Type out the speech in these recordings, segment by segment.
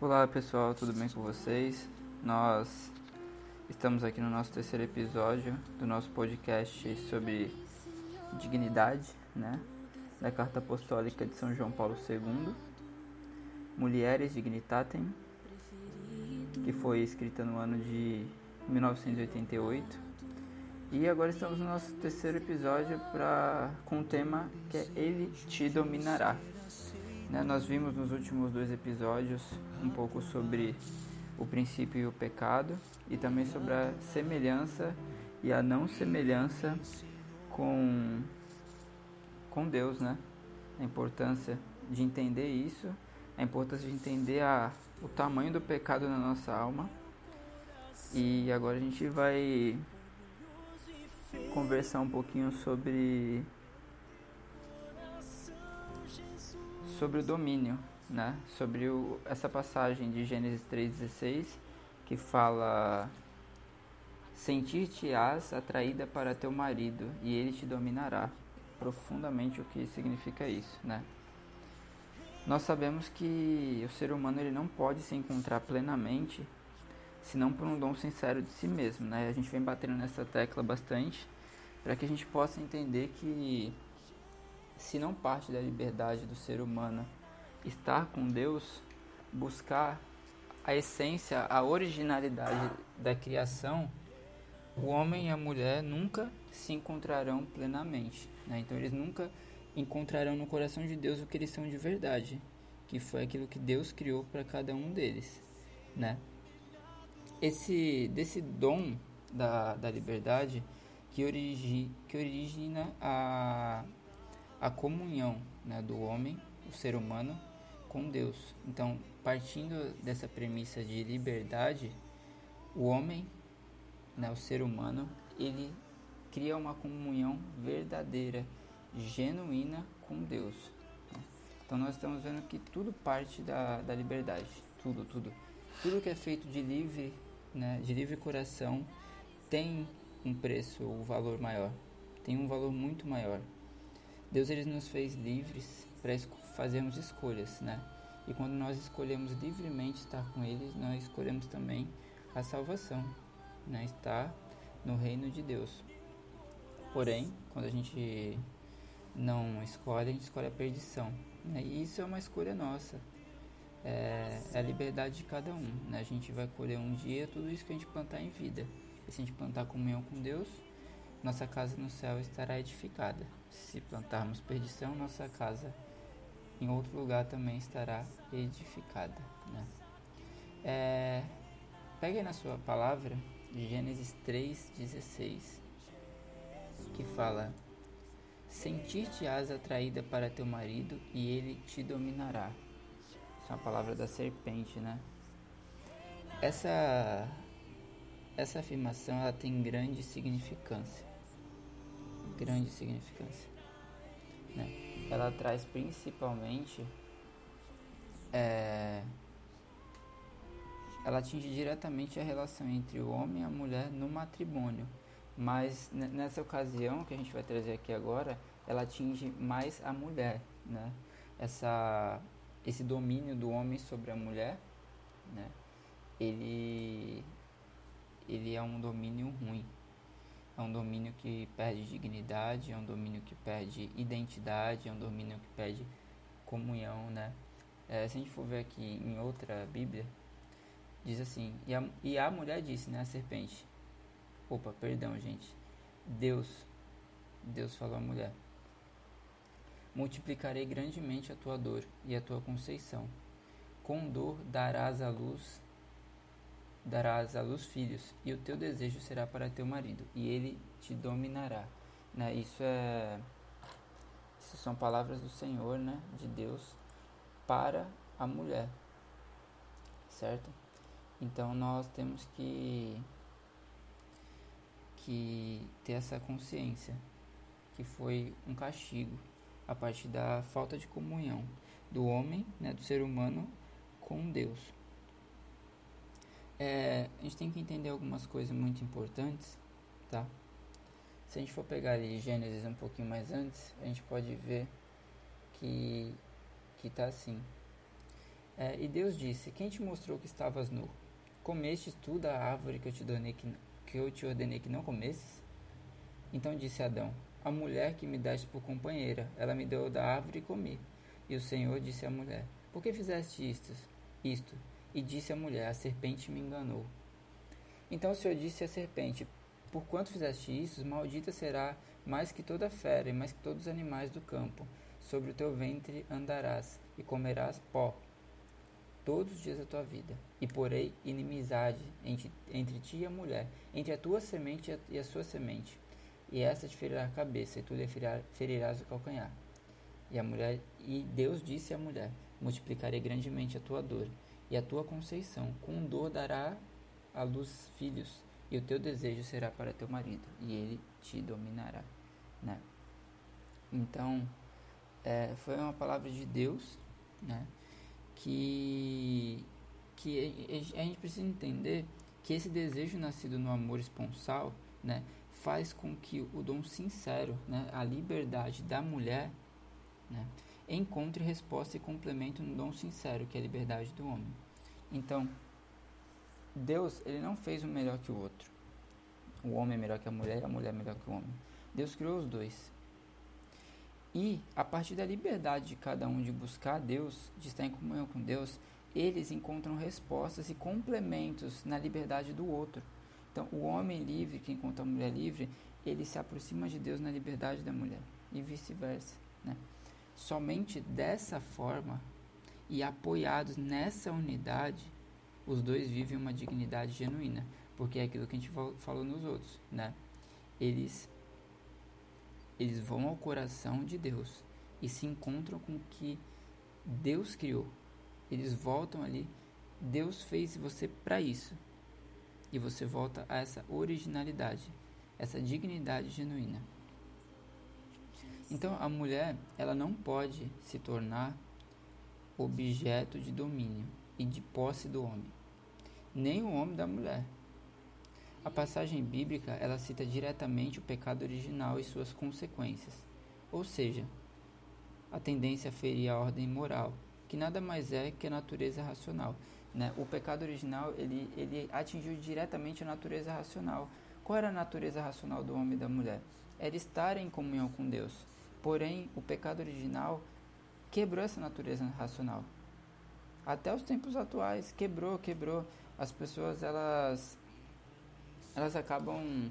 Olá pessoal, tudo bem com vocês? Nós estamos aqui no nosso terceiro episódio do nosso podcast sobre dignidade, né? Da Carta Apostólica de São João Paulo II, Mulheres Dignitatem, que foi escrita no ano de 1988 e agora estamos no nosso terceiro episódio pra, com o tema que é Ele te dominará. Né? Nós vimos nos últimos dois episódios um pouco sobre o princípio e o pecado e também sobre a semelhança e a não semelhança com, com Deus, né? A importância de entender isso, a importância de entender a, o tamanho do pecado na nossa alma. E agora a gente vai conversar um pouquinho sobre sobre o domínio, né? Sobre o, essa passagem de Gênesis 3:16 que fala sentir-te-ás atraída para teu marido e ele te dominará. Profundamente o que significa isso, né? Nós sabemos que o ser humano ele não pode se encontrar plenamente senão por um dom sincero de si mesmo, né? A gente vem batendo nessa tecla bastante para que a gente possa entender que se não parte da liberdade do ser humano estar com Deus, buscar a essência, a originalidade da criação, o homem e a mulher nunca se encontrarão plenamente. Né? Então eles nunca encontrarão no coração de Deus o que eles são de verdade, que foi aquilo que Deus criou para cada um deles. Né? esse desse dom da, da liberdade que, origi, que origina a, a comunhão né, do homem, o ser humano, com Deus. Então, partindo dessa premissa de liberdade, o homem, né, o ser humano, ele cria uma comunhão verdadeira, genuína com Deus. Então, nós estamos vendo que tudo parte da, da liberdade, tudo, tudo. Tudo que é feito de livre né, de livre coração tem um preço um valor maior, tem um valor muito maior. Deus ele nos fez livres para fazermos escolhas, né? E quando nós escolhemos livremente estar com Ele, nós escolhemos também a salvação, né? Estar no reino de Deus. Porém, quando a gente não escolhe, a gente escolhe a perdição. Né? E isso é uma escolha nossa é, é, a liberdade de cada um. Né? A gente vai colher um dia tudo isso que a gente plantar em vida. E se a gente plantar comunhão com Deus, nossa casa no céu estará edificada. Se plantarmos perdição, nossa casa em outro lugar também estará edificada. Né? É, pegue na sua palavra Gênesis 3,16, que fala: Sentir-te-ás atraída para teu marido e ele te dominará é a palavra da serpente, né? Essa essa afirmação ela tem grande significância. Grande significância. Né? Ela traz principalmente é, ela atinge diretamente a relação entre o homem e a mulher no matrimônio. Mas nessa ocasião que a gente vai trazer aqui agora, ela atinge mais a mulher, né? Essa esse domínio do homem sobre a mulher, né? Ele ele é um domínio ruim. É um domínio que perde dignidade, é um domínio que perde identidade, é um domínio que perde comunhão, né? É, se a gente for ver aqui em outra Bíblia, diz assim, e a, e a mulher disse, né, a serpente, opa, perdão, gente, Deus, Deus falou à mulher, multiplicarei grandemente a tua dor e a tua conceição. Com dor darás à luz darás à luz filhos, e o teu desejo será para teu marido, e ele te dominará. Né? Isso é isso são palavras do Senhor, né, de Deus para a mulher. Certo? Então nós temos que que ter essa consciência que foi um castigo a partir da falta de comunhão do homem, né, do ser humano com Deus. É, a gente tem que entender algumas coisas muito importantes, tá? Se a gente for pegar ali Gênesis um pouquinho mais antes, a gente pode ver que que está assim. É, e Deus disse: Quem te mostrou que estavas nu? Comestes tu da árvore que eu te ordenei que, que eu te ordenei que não comesses? Então disse Adão: A mulher que me deste por companheira, ela me deu da árvore e comi. E o Senhor disse à mulher: Por que fizeste isto? Isto. E disse à mulher: A serpente me enganou. Então o Senhor disse à serpente: Por quanto fizeste isso, maldita será mais que toda fera e mais que todos os animais do campo. Sobre o teu ventre andarás e comerás pó todos os dias da tua vida. E porei inimizade entre, entre ti e a mulher, entre a tua semente e a sua semente. E esta te ferirá a cabeça, e tu lhe ferirás o calcanhar. E a mulher e Deus disse à mulher: Multiplicarei grandemente a tua dor e a tua conceição. Com dor dará à luz filhos, e o teu desejo será para teu marido, e ele te dominará. Né? Então, é, foi uma palavra de Deus, né? Que, que a gente precisa entender que esse desejo nascido no amor esponsal, né? Faz com que o dom sincero, né? A liberdade da mulher, né? Encontre resposta e complemento no dom sincero, que é a liberdade do homem. Então, Deus, ele não fez um melhor que o outro. O homem é melhor que a mulher e a mulher é melhor que o homem. Deus criou os dois. E a partir da liberdade de cada um de buscar Deus, de estar em comunhão com Deus, eles encontram respostas e complementos na liberdade do outro. Então, o homem livre que encontra a mulher livre, ele se aproxima de Deus na liberdade da mulher e vice-versa. Né? Somente dessa forma e apoiados nessa unidade, os dois vivem uma dignidade genuína, porque é aquilo que a gente falou nos outros, né? Eles eles vão ao coração de Deus e se encontram com o que Deus criou. Eles voltam ali. Deus fez você para isso. E você volta a essa originalidade, essa dignidade genuína. Então a mulher, ela não pode se tornar objeto de domínio e de posse do homem, nem o homem da mulher. A passagem bíblica ela cita diretamente o pecado original e suas consequências, ou seja, a tendência a ferir a ordem moral, que nada mais é que a natureza racional. Né? O pecado original ele, ele atingiu diretamente a natureza racional. Qual era a natureza racional do homem e da mulher? Era estar em comunhão com Deus. Porém, o pecado original quebrou essa natureza racional. Até os tempos atuais, quebrou, quebrou. As pessoas elas elas acabam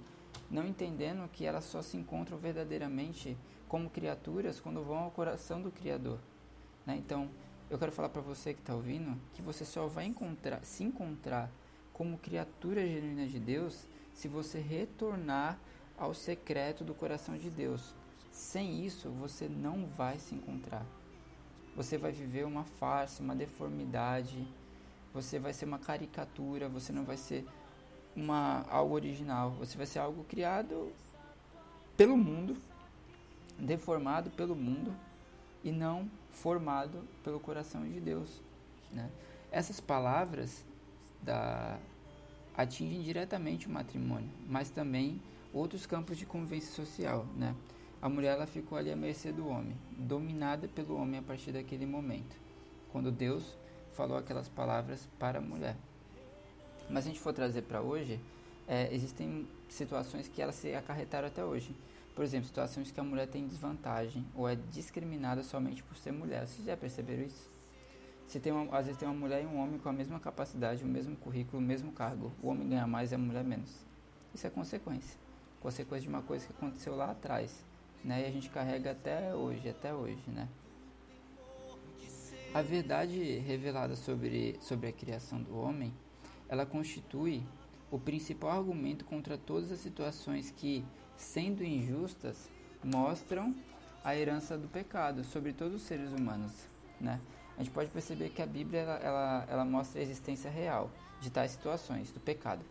não entendendo que elas só se encontram verdadeiramente como criaturas quando vão ao coração do Criador. Né? Então, eu quero falar para você que está ouvindo que você só vai encontrar, se encontrar como criatura genuína de Deus se você retornar ao secreto do coração de Deus. Sem isso, você não vai se encontrar. Você vai viver uma farsa, uma deformidade, você vai ser uma caricatura, você não vai ser uma, algo original, você vai ser algo criado pelo mundo, deformado pelo mundo e não formado pelo coração de Deus. Né? Essas palavras da, atingem diretamente o matrimônio, mas também outros campos de convivência social. Né? A mulher ela ficou ali à mercê do homem, dominada pelo homem a partir daquele momento, quando Deus falou aquelas palavras para a mulher. Mas se a gente for trazer para hoje, é, existem situações que elas se acarretaram até hoje. Por exemplo, situações que a mulher tem desvantagem ou é discriminada somente por ser mulher. Vocês já perceberam isso? Se tem uma, às vezes tem uma mulher e um homem com a mesma capacidade, o mesmo currículo, o mesmo cargo. O homem ganha mais e a mulher menos. Isso é consequência. Consequência de uma coisa que aconteceu lá atrás. Né? E a gente carrega até hoje, até hoje, né? A verdade revelada sobre, sobre a criação do homem ela constitui o principal argumento contra todas as situações que, sendo injustas, mostram a herança do pecado sobre todos os seres humanos, né? A gente pode perceber que a Bíblia ela, ela, ela mostra a existência real de tais situações do pecado,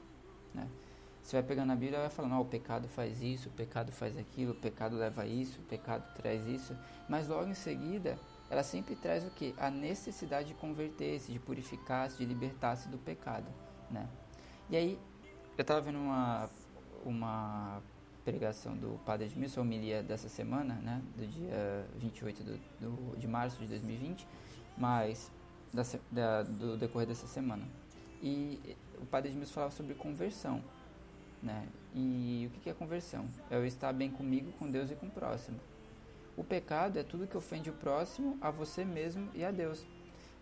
né? Você vai pegando a Bíblia e vai falando, oh, o pecado faz isso, o pecado faz aquilo, o pecado leva isso, o pecado traz isso, mas logo em seguida ela sempre traz o que? A necessidade de converter-se, de purificar-se, de libertar-se do pecado né? E aí, eu tava vendo uma, uma pregação do Padre Edmilson, homilia dessa semana, né, do dia 28 do, do, de março de 2020, mas da, da, do decorrer dessa semana. E o Padre Edmilson falava sobre conversão, né, e o que é conversão? É eu estar bem comigo, com Deus e com o próximo. O pecado é tudo que ofende o próximo, a você mesmo e a Deus.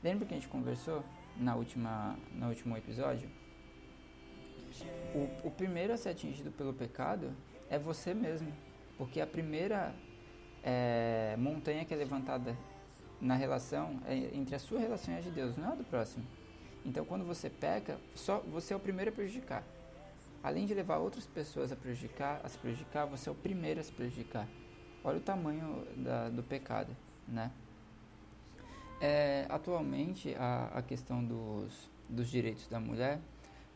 Lembra que a gente conversou na última, no último episódio? O, o primeiro a ser atingido pelo pecado é você mesmo. Porque a primeira é, montanha que é levantada na relação é entre a sua relação e a de Deus, não é a do próximo. Então, quando você peca, só você é o primeiro a prejudicar. Além de levar outras pessoas a prejudicar, a se prejudicar, você é o primeiro a se prejudicar. Olha o tamanho da, do pecado, né? É, atualmente, a, a questão dos, dos direitos da mulher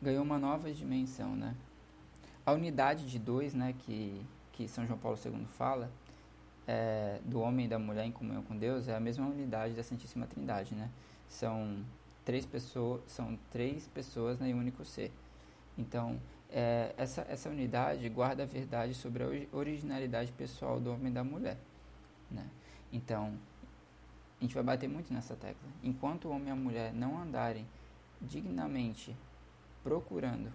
ganhou uma nova dimensão, né? A unidade de dois, né, que, que São João Paulo II fala, é, do homem e da mulher em comunhão com Deus, é a mesma unidade da Santíssima Trindade, né? São três pessoas, são três pessoas né, em um único ser. Então, é, essa, essa unidade guarda a verdade sobre a originalidade pessoal do homem e da mulher. Né? Então, a gente vai bater muito nessa tecla. Enquanto o homem e a mulher não andarem dignamente procurando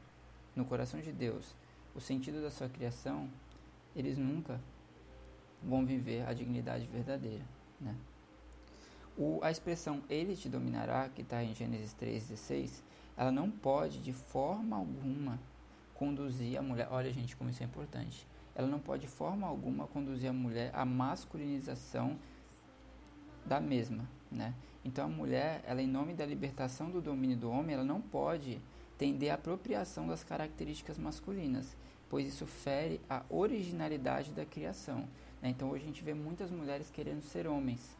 no coração de Deus o sentido da sua criação, eles nunca vão viver a dignidade verdadeira. Né? O, a expressão ele te dominará, que está em Gênesis 3,16, ela não pode de forma alguma conduzir a mulher. Olha, gente, como isso é importante. Ela não pode de forma alguma conduzir a mulher à masculinização da mesma, né? Então a mulher, ela em nome da libertação do domínio do homem, ela não pode tender à apropriação das características masculinas, pois isso fere a originalidade da criação. Né? Então hoje a gente vê muitas mulheres querendo ser homens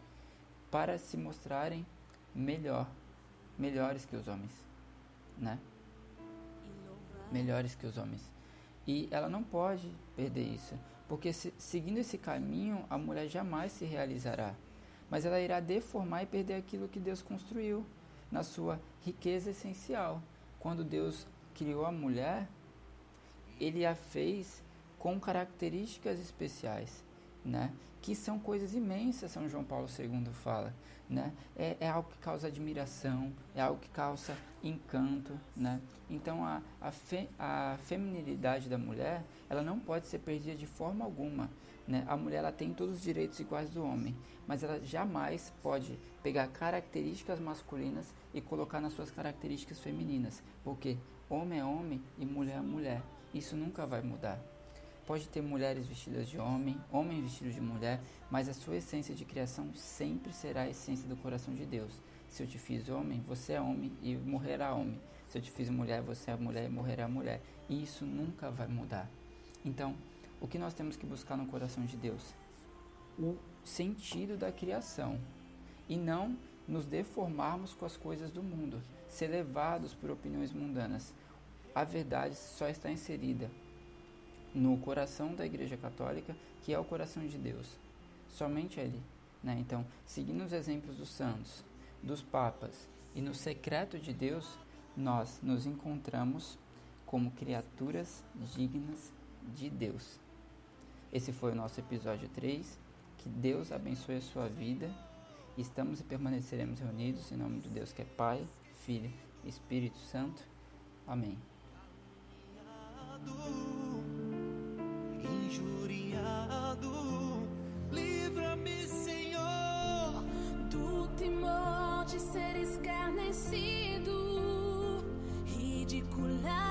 para se mostrarem melhor, melhores que os homens, né? Melhores que os homens. E ela não pode perder isso, porque se, seguindo esse caminho, a mulher jamais se realizará, mas ela irá deformar e perder aquilo que Deus construiu na sua riqueza essencial. Quando Deus criou a mulher, ele a fez com características especiais, né? que são coisas imensas, São João Paulo II fala. Né? É, é algo que causa admiração, é algo que causa encanto. Né? Então, a, a, fe, a feminilidade da mulher ela não pode ser perdida de forma alguma. Né? A mulher ela tem todos os direitos iguais do homem, mas ela jamais pode pegar características masculinas e colocar nas suas características femininas, porque homem é homem e mulher é mulher. Isso nunca vai mudar. Pode ter mulheres vestidas de homem, homens vestidos de mulher, mas a sua essência de criação sempre será a essência do coração de Deus. Se eu te fiz homem, você é homem e morrerá homem. Se eu te fiz mulher, você é mulher e morrerá mulher. E isso nunca vai mudar. Então, o que nós temos que buscar no coração de Deus? O sentido da criação. E não nos deformarmos com as coisas do mundo, ser levados por opiniões mundanas. A verdade só está inserida no coração da Igreja Católica, que é o coração de Deus. Somente Ele. Né? Então, seguindo os exemplos dos santos, dos papas e no secreto de Deus, nós nos encontramos como criaturas dignas de Deus. Esse foi o nosso episódio 3. Que Deus abençoe a sua vida. Estamos e permaneceremos reunidos em nome de Deus que é Pai, Filho e Espírito Santo. Amém injuriado. Livra-me, Senhor, do temor de ser escarnecido, ridicularizado.